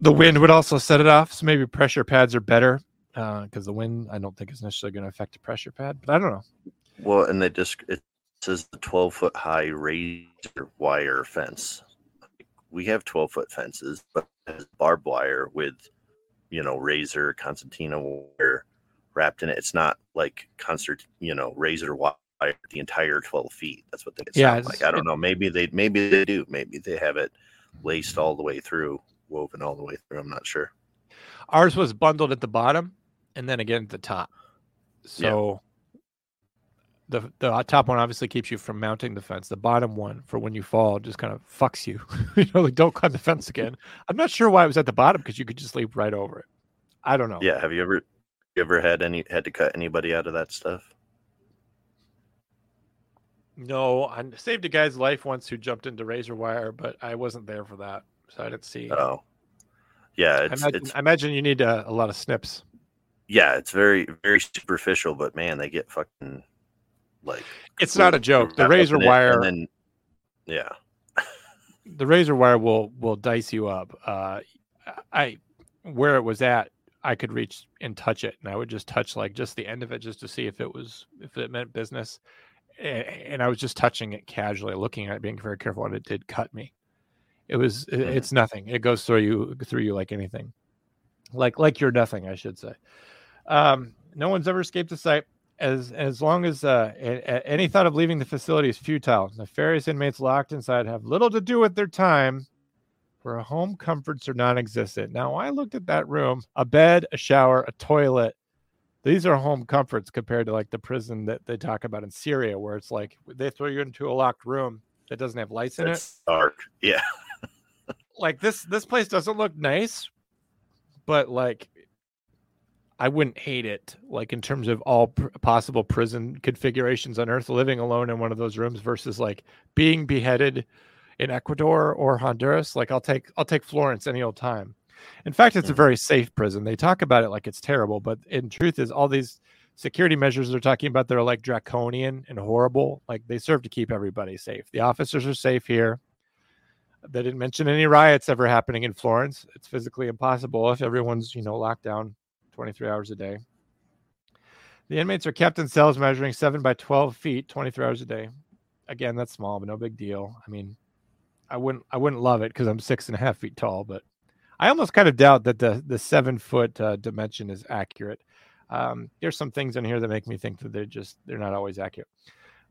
the wind would also set it off so maybe pressure pads are better uh, because the wind i don't think is necessarily going to affect a pressure pad but i don't know Well, and they just it says the 12 foot high razor wire fence. We have 12 foot fences, but barbed wire with, you know, razor concertina wire wrapped in it. It's not like concert, you know, razor wire the entire 12 feet. That's what they Yeah, sound like. I don't know. Maybe they maybe they do. Maybe they have it laced all the way through, woven all the way through. I'm not sure. ours was bundled at the bottom and then again at the top so the the top one obviously keeps you from mounting the fence. The bottom one for when you fall just kind of fucks you. you know, like don't climb the fence again. I'm not sure why it was at the bottom because you could just leap right over it. I don't know. Yeah. Have you ever you ever had any had to cut anybody out of that stuff? No, I saved a guy's life once who jumped into razor wire, but I wasn't there for that, so I didn't see. Oh, yeah. I imagine, it's I imagine you need a, a lot of snips. yeah. It's very very superficial, but man, they get fucking like. It's not a joke. The razor wire, and then yeah. the razor wire will will dice you up. Uh, I where it was at, I could reach and touch it, and I would just touch like just the end of it, just to see if it was if it meant business. And I was just touching it casually, looking at it, being very careful, and it did cut me. It was Mhm. it's nothing. It goes through you through you like anything, like like you're nothing, I should say. Um, no one's ever escaped the site. As as long as uh, a- a- any thought of leaving the facility is futile. Nefarious inmates locked inside have little to do with their time, where home comforts are non-existent. Now, I looked at that room: a bed, a shower, a toilet. These are home comforts compared to like the prison that they talk about in Syria, where it's like they throw you into a locked room that doesn't have lights in it dark. Yeah. like this this place doesn't look nice but like i wouldn't hate it like in terms of all pr- possible prison configurations on earth living alone in one of those rooms versus like being beheaded in ecuador or honduras. Like i'll take i'll take florence any old time. In fact it's a very safe prison. They talk about it like it's terrible but in truth is all these security measures they're talking about they're like draconian and horrible. Like they serve to keep everybody safe. The officers are safe here. They didn't mention any riots ever happening in Florence. It's physically impossible if everyone's, you know, locked down 23 hours a day. The inmates are kept in cells measuring 7 by 12 feet, 23 hours a day. Again, that's small, but no big deal. I mean, I wouldn't I wouldn't love it because I'm six and a half feet tall, but I almost kind of doubt that the the seven foot uh, dimension is accurate. Um, there's some things in here that make me think that they're just they're not always accurate.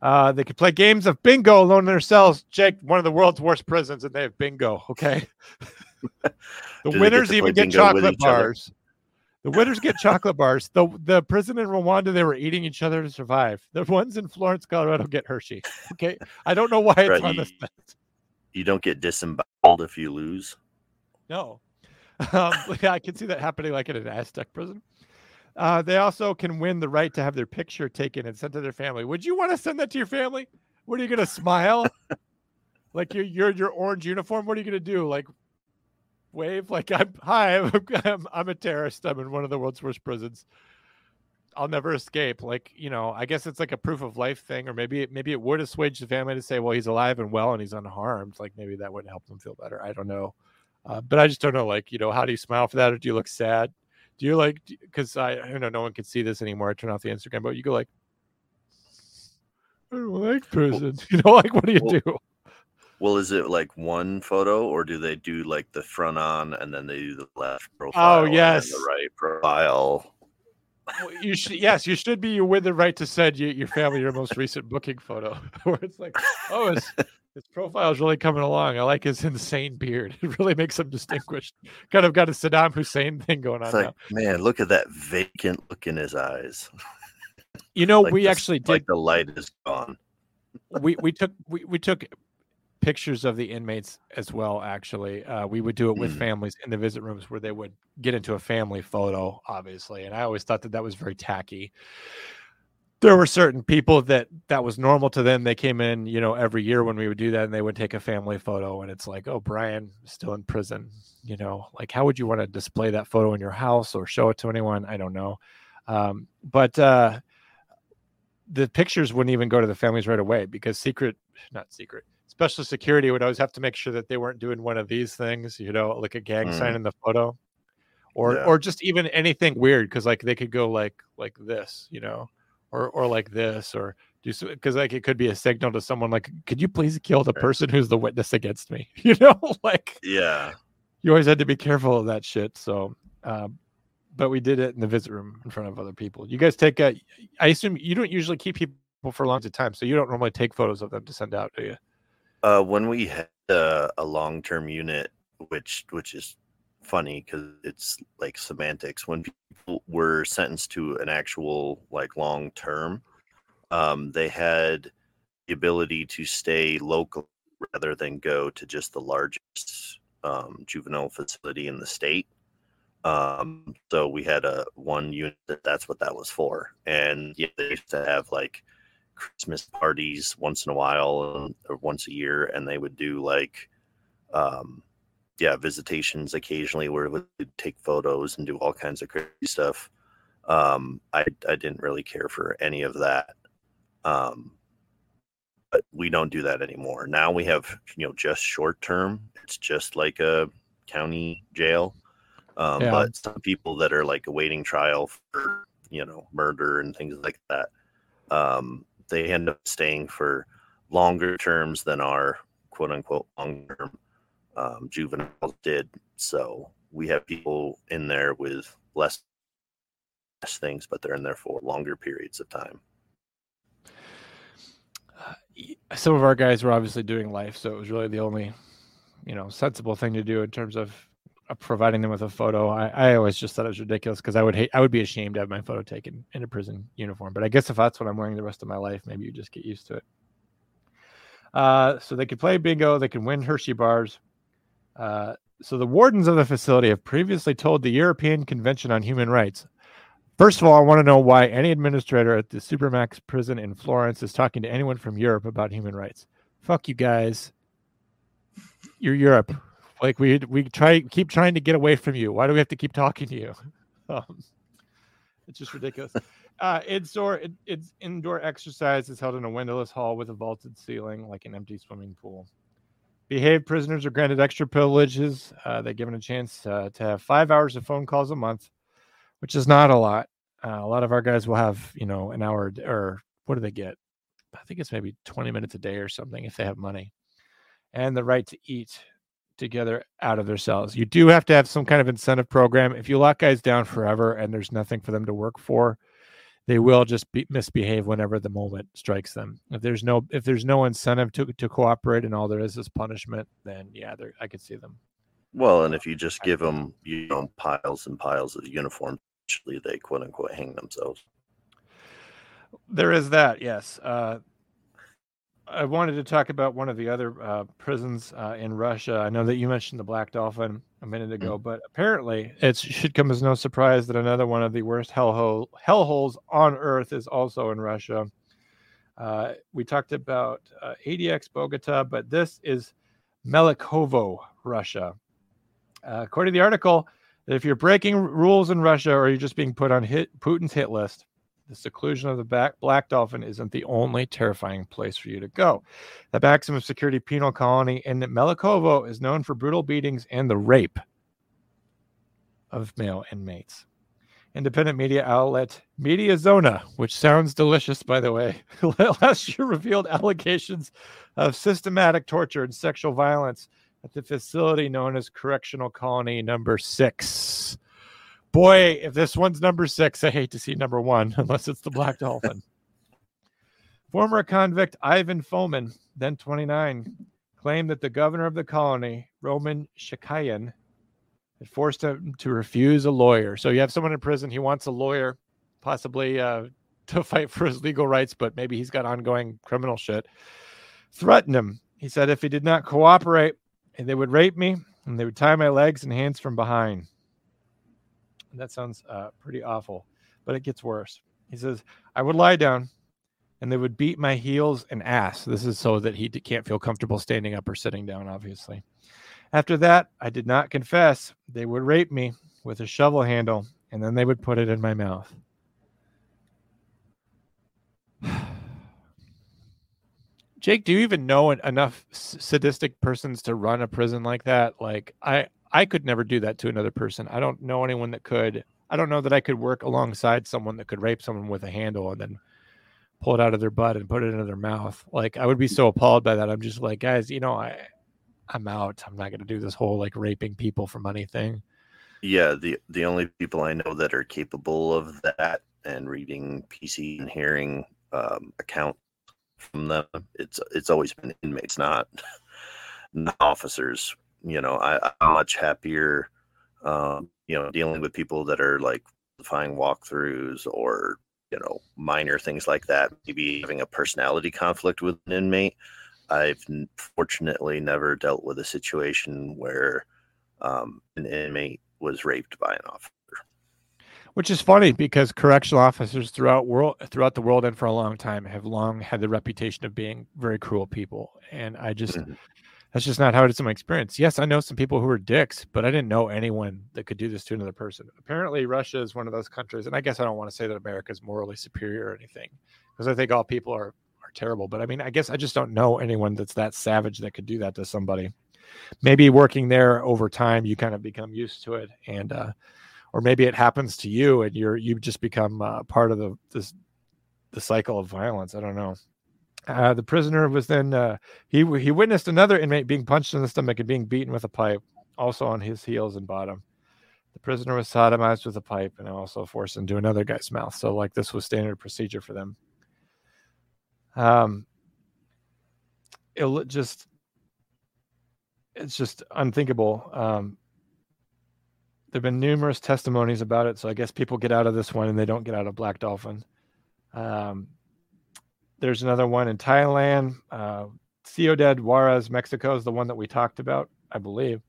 Uh, they could play games of bingo alone in their cells. Jake, one of the world's worst prisons, and they have bingo. Okay. the winners even get chocolate each other? The winners get chocolate bars. The the prison in Rwanda, they were eating each other to survive. The ones in Florence, Colorado, get Hershey. Okay. I don't know why it's Right, on you- this list. You don't get disemboweled if you lose. No. Um, yeah, I can see that happening like in an Aztec prison. Uh, they also can win the right to have their picture taken and sent to their family. Would you want to send that to your family? What are you gonna smile? like you're you're your orange uniform. What are you gonna do? Like wave? Like I'm hi, I'm, I'm a terrorist. I'm in one of the world's worst prisons. I'll never escape. Like you know, I guess it's like a proof of life thing, or maybe it, maybe it would assuage the family to say, well, he's alive and well and he's unharmed. Like maybe that would help them feel better. I don't know, uh, but I just don't know. Like you know, how do you smile for that, or do you look sad? Do you like? Because I, I don't know, no one can see this anymore. I turn off the Instagram, but you go like, I don't like prison. You know, like what do you Well, do? Well, is it like one photo, or do they do like the front on and then they do the left oh, profile? Oh, yes. the right profile. Well, you should yes, you should be with the right to send you, your family your most recent booking photo, where it's like, oh, his, his profile is really coming along. I like his insane beard. It really makes him distinguished. Kind of got a Saddam Hussein thing going on It's now. like, man, look at that vacant look in his eyes. You know, Like we the- actually did like the light is gone. we we took we, we took pictures of the inmates as well actually uh, we would do it with Mm. families in the visit rooms where they would get into a family photo obviously and i always thought that that was very tacky. There were certain people that that was normal to them. They came in you know every year when we would do that and they would take a family photo and it's like oh brian still in prison you know like how would you want to display that photo in your house or show it to anyone? I don't know um, but uh, the pictures wouldn't even go to the families right away because secret not secret special security would always have to make sure that they weren't doing one of these things you know like a gang sign Mm. in the photo or Yeah. or just even anything weird because like they could go like like this you know or or like this or do so because like it could be a signal to someone like could you please kill the person who's the witness against me you know like Yeah. you always had to be careful of that shit. So, um, but we did it in the visit room in front of other people. You guys take a, I assume you don't usually keep people for a long time, so you don't normally take photos of them to send out, do you? Uh, when we had uh, a long-term unit, which which is funny because it's like semantics. When people were sentenced to an actual like long term, um, they had the ability to stay local rather than go to just the largest um, juvenile facility in the state. Um, so we had a one unit that that's what that was for, and yeah, they used to have like Christmas parties once in a while or once a year, and they would do like, um, yeah, visitations occasionally where we would take photos and do all kinds of crazy stuff. Um, I I didn't really care for any of that. Um, but we don't do that anymore. Now we have you know just short term. It's just like a county jail. Um, Yeah. But some people that are like awaiting trial for you know murder and things like that, um, they end up staying for longer terms than our quote unquote long term um, juveniles did. So we have people in there with less things, but they're in there for longer periods of time. some of our guys were obviously doing life, so it was really the only, you know, sensible thing to do in terms of uh, providing them with a photo. I, I always just thought it was ridiculous because I would hate, I would be ashamed to have my photo taken in a prison uniform. But I guess if that's what I'm wearing the rest of my life, maybe you just get used to it. Uh, so they could play bingo, they can win Hershey bars. Uh, so the wardens of the facility have previously told the European Convention on Human Rights. First of all, I want to know why any administrator at the Supermax prison in Florence is talking to anyone from Europe about human rights. Fuck you guys. You're Europe. Like we we try keep trying to get away from you. Why do we have to keep talking to you? Um, it's just ridiculous. Uh, indoor it, it's indoor exercise is held in a windowless hall with a vaulted ceiling, like an empty swimming pool. Behaved prisoners are granted extra privileges. Uh, they're given a chance uh, to have five hours of phone calls a month, which is not a lot. Uh, a lot of our guys will have, you know, an hour or what do they get? I think it's maybe 20 minutes a day or something if they have money. And the right to eat together out of their cells. You do have to have some kind of incentive program. If you lock guys down forever and there's nothing for them to work for, they will just be, misbehave whenever the moment strikes them. If there's no if there's no incentive to to cooperate and all there is is punishment, then yeah, I could see them. Well, and if you just give them, you know, piles and piles of uniforms, they quote unquote hang themselves. There is that, yes. Uh, I wanted to talk about one of the other uh, prisons uh, in Russia. I know that you mentioned the Black Dolphin a minute ago, but apparently it should come as no surprise that another one of the worst hellhole hellholes on earth is also in Russia. Uh, we talked about uh, ADX Bogota, but this is Melekhovo, Russia. Uh, according to the article, if you're breaking rules in Russia or you're just being put on hit, Putin's hit list, the seclusion of the back, Black Dolphin isn't the only terrifying place for you to go. The maximum security penal colony in Melekhovo is known for brutal beatings and the rape of male inmates. Independent media outlet Mediazona, which sounds delicious, by the way, last year revealed allegations of systematic torture and sexual violence at the facility known as Correctional Colony Number Six. Boy, if this one's number six, I hate to see number one, unless it's the Black Dolphin. Former convict Ivan Foman, then 29, claimed that the governor of the colony, Roman Shakayan, had forced him to refuse a lawyer. So you have someone in prison, he wants a lawyer, possibly uh, to fight for his legal rights, but maybe he's got ongoing criminal shit. Threatened him. He said if he did not cooperate, they would rape me and they would tie my legs and hands from behind. That sounds uh, pretty awful, but it gets worse. He says, I would lie down and they would beat my heels and ass. This is so that he can't feel comfortable standing up or sitting down, obviously. After that, I did not confess. They would rape me with a shovel handle and then they would put it in my mouth. Jake, do you even know enough sadistic persons to run a prison like that? Like I I could never do that to another person. I don't know anyone that could. I don't know that I could work alongside someone that could rape someone with a handle and then pull it out of their butt and put it into their mouth. Like I would be so appalled by that. I'm just like, guys, you know, I I'm out. I'm not to do this whole like raping people for money thing. Yeah, the the only people I know that are capable of that and reading PC and hearing um, account from them, it's it's always been inmates, not not officers. You know, I, I'm much happier, um, you know, dealing with people that are like defying walkthroughs or you know minor things like that. Maybe having a personality conflict with an inmate. I've fortunately never dealt with a situation where um, an inmate was raped by an officer. which is funny because correctional officers throughout world throughout the world and for a long time have long had the reputation of being very cruel people and i just mm-hmm. That's just not how it is in my experience yes i know some people who are dicks but i didn't know anyone that could do this to another person apparently russia is one of those countries and i guess i don't want to say that america is morally superior or anything because i think all people are are terrible but i mean i guess i just don't know anyone that's that savage that could do that to somebody maybe working there over time you kind of become used to it and uh or maybe it happens to you and you're you just become uh, part of the this the cycle of violence. I don't know. Uh, the prisoner was then uh, he he witnessed another inmate being punched in the stomach and being beaten with a pipe, also on his heels and bottom. The prisoner was sodomized with a pipe and also forced into another guy's mouth. So like this was standard procedure for them. Um, it just it's just unthinkable. Um, there've been numerous testimonies about it, so I guess people get out of this one and they don't get out of Black Dolphin. Um, there's another one in Thailand. Uh, Ciudad Juarez, Mexico is the one that we talked about, I believe.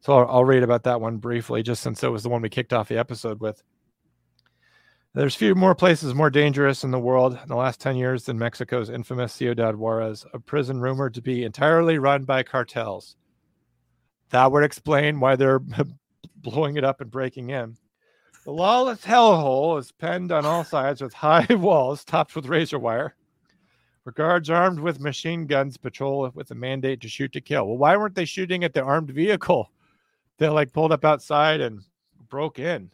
So I'll, I'll read about that one briefly, just since it was the one we kicked off the episode with. There's few more places more dangerous in the world in the last 10 years than Mexico's infamous Ciudad Juarez, a prison rumored to be entirely run by cartels. That would explain why they're blowing it up and breaking in. The lawless hellhole is penned on all sides with high walls topped with razor wire. Guards armed with machine guns patrol with a mandate to shoot to kill. Well, why weren't they shooting at the armed vehicle that like pulled up outside and broke in?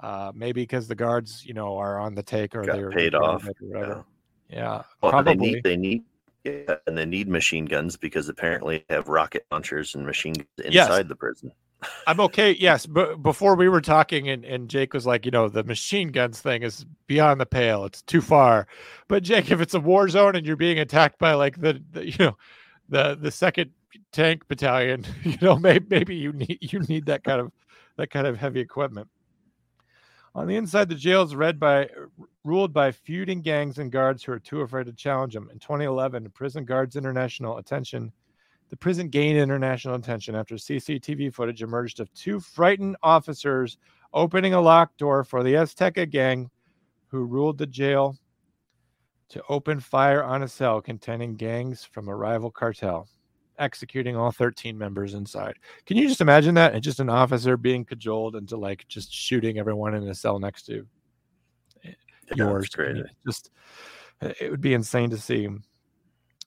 Uh, maybe because the guards, you know, are on the take or they're paid off. Or whatever. Yeah, yeah well, probably. They need, they need yeah, and they need machine guns because apparently they have rocket launchers and machine guns inside yes. the prison. I'm okay. Yes, but before we were talking, and, and Jake was like, you know, the machine guns thing is beyond the pale. It's too far. But Jake, if it's a war zone and you're being attacked by like the, the you know, the the second tank battalion, you know, maybe maybe you need you need that kind of that kind of heavy equipment. On the inside, the jail is read by ruled by feuding gangs and guards who are too afraid to challenge them. In 2011, Prison Guards International attention the prison gained international attention after CCTV footage emerged of two frightened officers opening a locked door for the Azteca gang who ruled the jail to open fire on a cell containing gangs from a rival cartel, executing all 13 members inside. Can you just imagine that? And just an officer being cajoled into like just shooting everyone in a cell next to yeah, yours. Just it would be insane to see.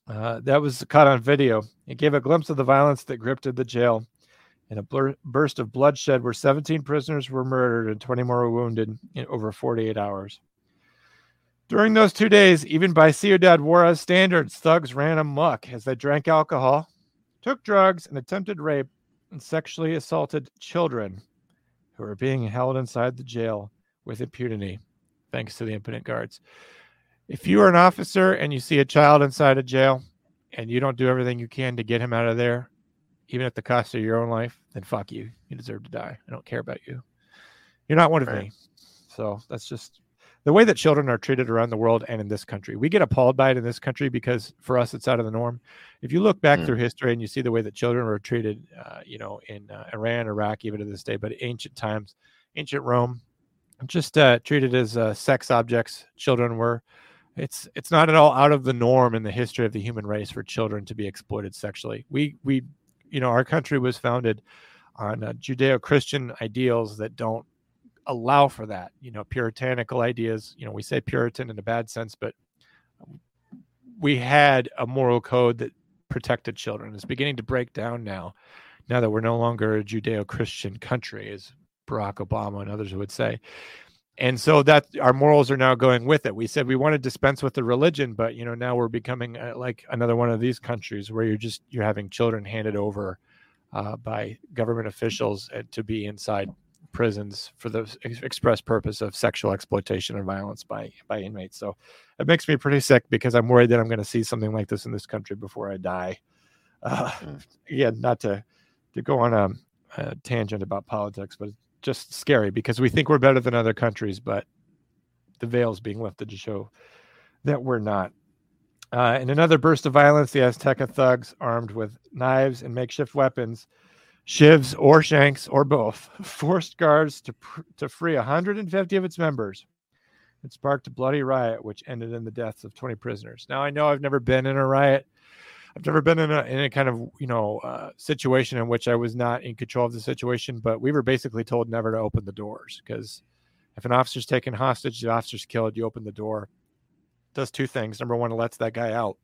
Uh, that was caught on video. It gave a glimpse of the violence that gripped the jail. In a blur- burst of bloodshed, where 17 prisoners were murdered and 20 more were wounded in over 48 hours. During those two days, even by Ciudad Juarez standards, thugs ran amok as they drank alcohol, took drugs, and attempted rape and sexually assaulted children who were being held inside the jail with impunity, thanks to the impotent guards if you are an officer and you see a child inside a jail and you don't do everything you can to get him out of there, even at the cost of your own life, then fuck you. You deserve to die. I don't care about you. You're not one of right. me. So that's just the way that children are treated around the world and in this country. We get appalled by it in this country because for us it's out of the norm. If you look back mm. through history and you see the way that children were treated, uh, you know, in uh, Iran, Iraq, even to this day, but ancient times, ancient Rome, just uh, treated as uh, sex objects. Children were it's it's not at all out of the norm in the history of the human race for children to be exploited sexually. We we you know our country was founded on uh, Judeo-Christian ideals that don't allow for that. You know, puritanical ideas. You know, we say Puritan in a bad sense, but we had a moral code that protected children. It's beginning to break down now. Now that we're no longer a Judeo-Christian country, as Barack Obama and others would say and so that our morals are now going with it. We said we want to dispense with the religion but you know now we're becoming uh, like another one of these countries where you're just you're having children handed over uh, by government officials uh, to be inside prisons for the ex- express purpose of sexual exploitation and violence by by inmates. So it makes me pretty sick because i'm worried that i'm going to see something like this in this country before i die. Uh, yeah not to to go on a, a tangent about politics but just scary because we think we're better than other countries, but the veil's being lifted to show that we're not. Uh, in another burst of violence, the Azteca thugs, armed with knives and makeshift weapons, shivs or shanks or both, forced guards to, to free 150 of its members. It sparked a bloody riot, which ended in the deaths of 20 prisoners. Now, I know I've never been in a riot. I've never been in a, in a kind of, you know, uh, situation in which I was not in control of the situation, but we were basically told never to open the doors because if an officer's taken hostage, the officer's killed, you open the door. Does two things. Number one, it lets that guy out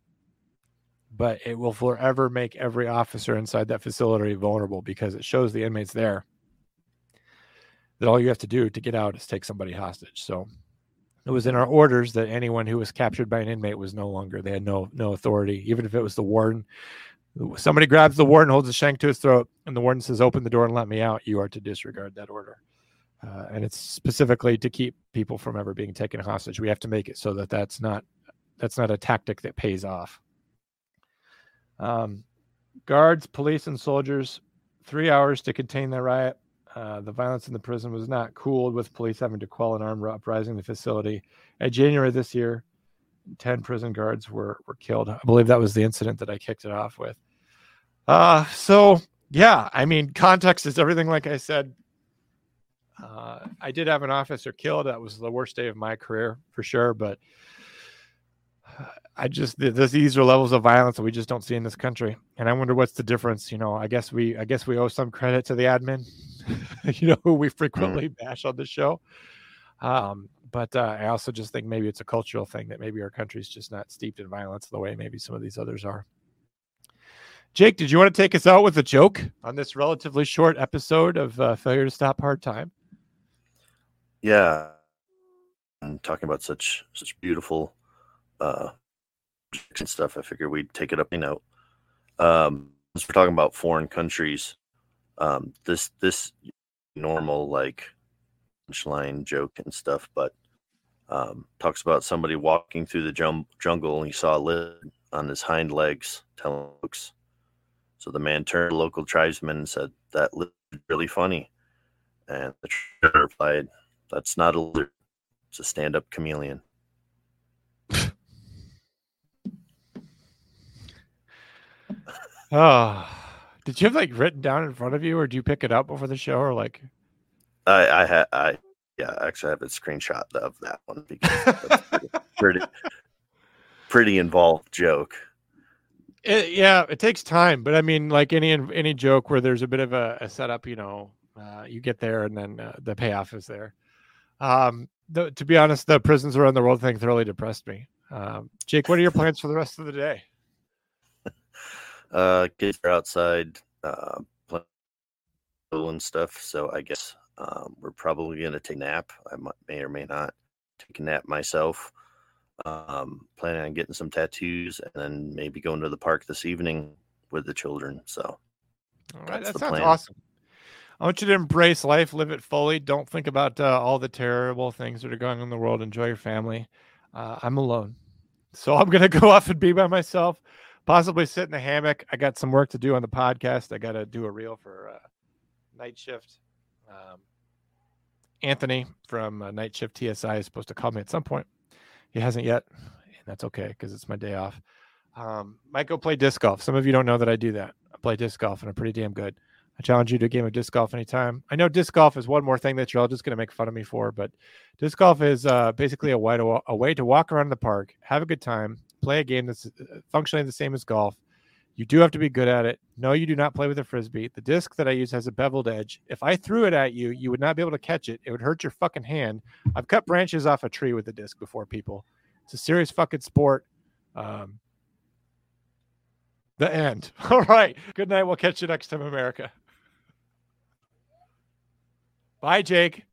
but it will forever make every officer inside that facility vulnerable because it shows the inmates there that all you have to do to get out is take somebody hostage. So it was in our orders that anyone who was captured by an inmate was no longer they had no no authority, even if it was the warden. Somebody grabs the warden, holds a shank to his throat, and the warden says, "Open the door and let me out." You are to disregard that order, uh, and it's specifically to keep people from ever being taken hostage. We have to make it so that that's not that's not a tactic that pays off. Um, guards, police, and soldiers, three hours to contain the riot. Uh, the violence in the prison was not cooled, with police having to quell an armed uprising in the facility. In January this year, 10 prison guards were, were killed. I believe that was the incident that I kicked it off with. Uh, so, yeah, I mean, context is everything, like I said. Uh, I did have an officer killed. That was the worst day of my career for sure. But I just these are levels of violence that we just don't see in this country, and I wonder what's the difference. You know, I guess we I guess we owe some credit to the admin, you know, who we mm-hmm. frequently mm. bash on the show. Um, but uh, I also just think maybe it's a cultural thing that maybe our country's just not steeped in violence the way maybe some of these others are. Jake, did you want to take us out with a joke on this relatively short episode of uh, Failure to Stop Hard Time? Yeah, and talking about such such beautiful uh, and stuff, I figured we'd take it up You know, Um, as we're talking about foreign countries, um, this this normal like punchline joke and stuff, but um, talks about somebody walking through the jum- jungle and he saw a lid on his hind legs, telling folks. So the man turned to local tribesmen and said, "That lid is really funny," and the tribe replied, "That's not a lizard; it's a stand-up chameleon." Oh, did you have like written down in front of you, or do you pick it up before the show, or like? I I had I yeah actually I have a screenshot of that one because pretty, pretty, pretty involved joke. It, yeah, it takes time, but I mean, like any any joke where there's a bit of a, a setup, you know, uh, you get there and then uh, the payoff is there. Um, the, to be honest, the prisons around the world thing thoroughly depressed me. Um, Jake, what are your plans for the rest of the day? Uh, kids are outside uh, playing and stuff. So I guess um, we're probably going to take a nap. I may or may not take a nap myself. Um, planning on getting some tattoos and then maybe going to the park this evening with the children. So all right, that sounds plan. awesome. I want you to embrace life, live it fully. Don't think about uh, all the terrible things that are going on in the world. Enjoy your family. Uh, I'm alone, so I'm gonna go off and be by myself possibly sit in the hammock. I got some work to do on the podcast. I got to do a reel for uh, night shift. Um, Anthony from uh, Night Shift TSI is supposed to call me at some point. He hasn't yet, and that's okay because it's my day off. Um, might go play disc golf. Some of you don't know that I do that. I play disc golf and I'm pretty damn good. I challenge you to a game of disc golf anytime. I know disc golf is one more thing that you're all just going to make fun of me for, but disc golf is uh, basically a way, to, a way to walk around the park, have a good time, play a game that's uh, functionally the same as golf. You do have to be good at it. No, you do not play with a frisbee. The disc that I use has a beveled edge. If I threw it at you, you would not be able to catch it. It would hurt your fucking hand. I've cut branches off a tree with the disc before, people. It's a serious fucking sport. Um, the end. All right. Good night. We'll catch you next time, America. Bye, Jake.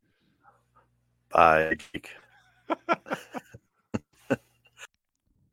Bye, Jake.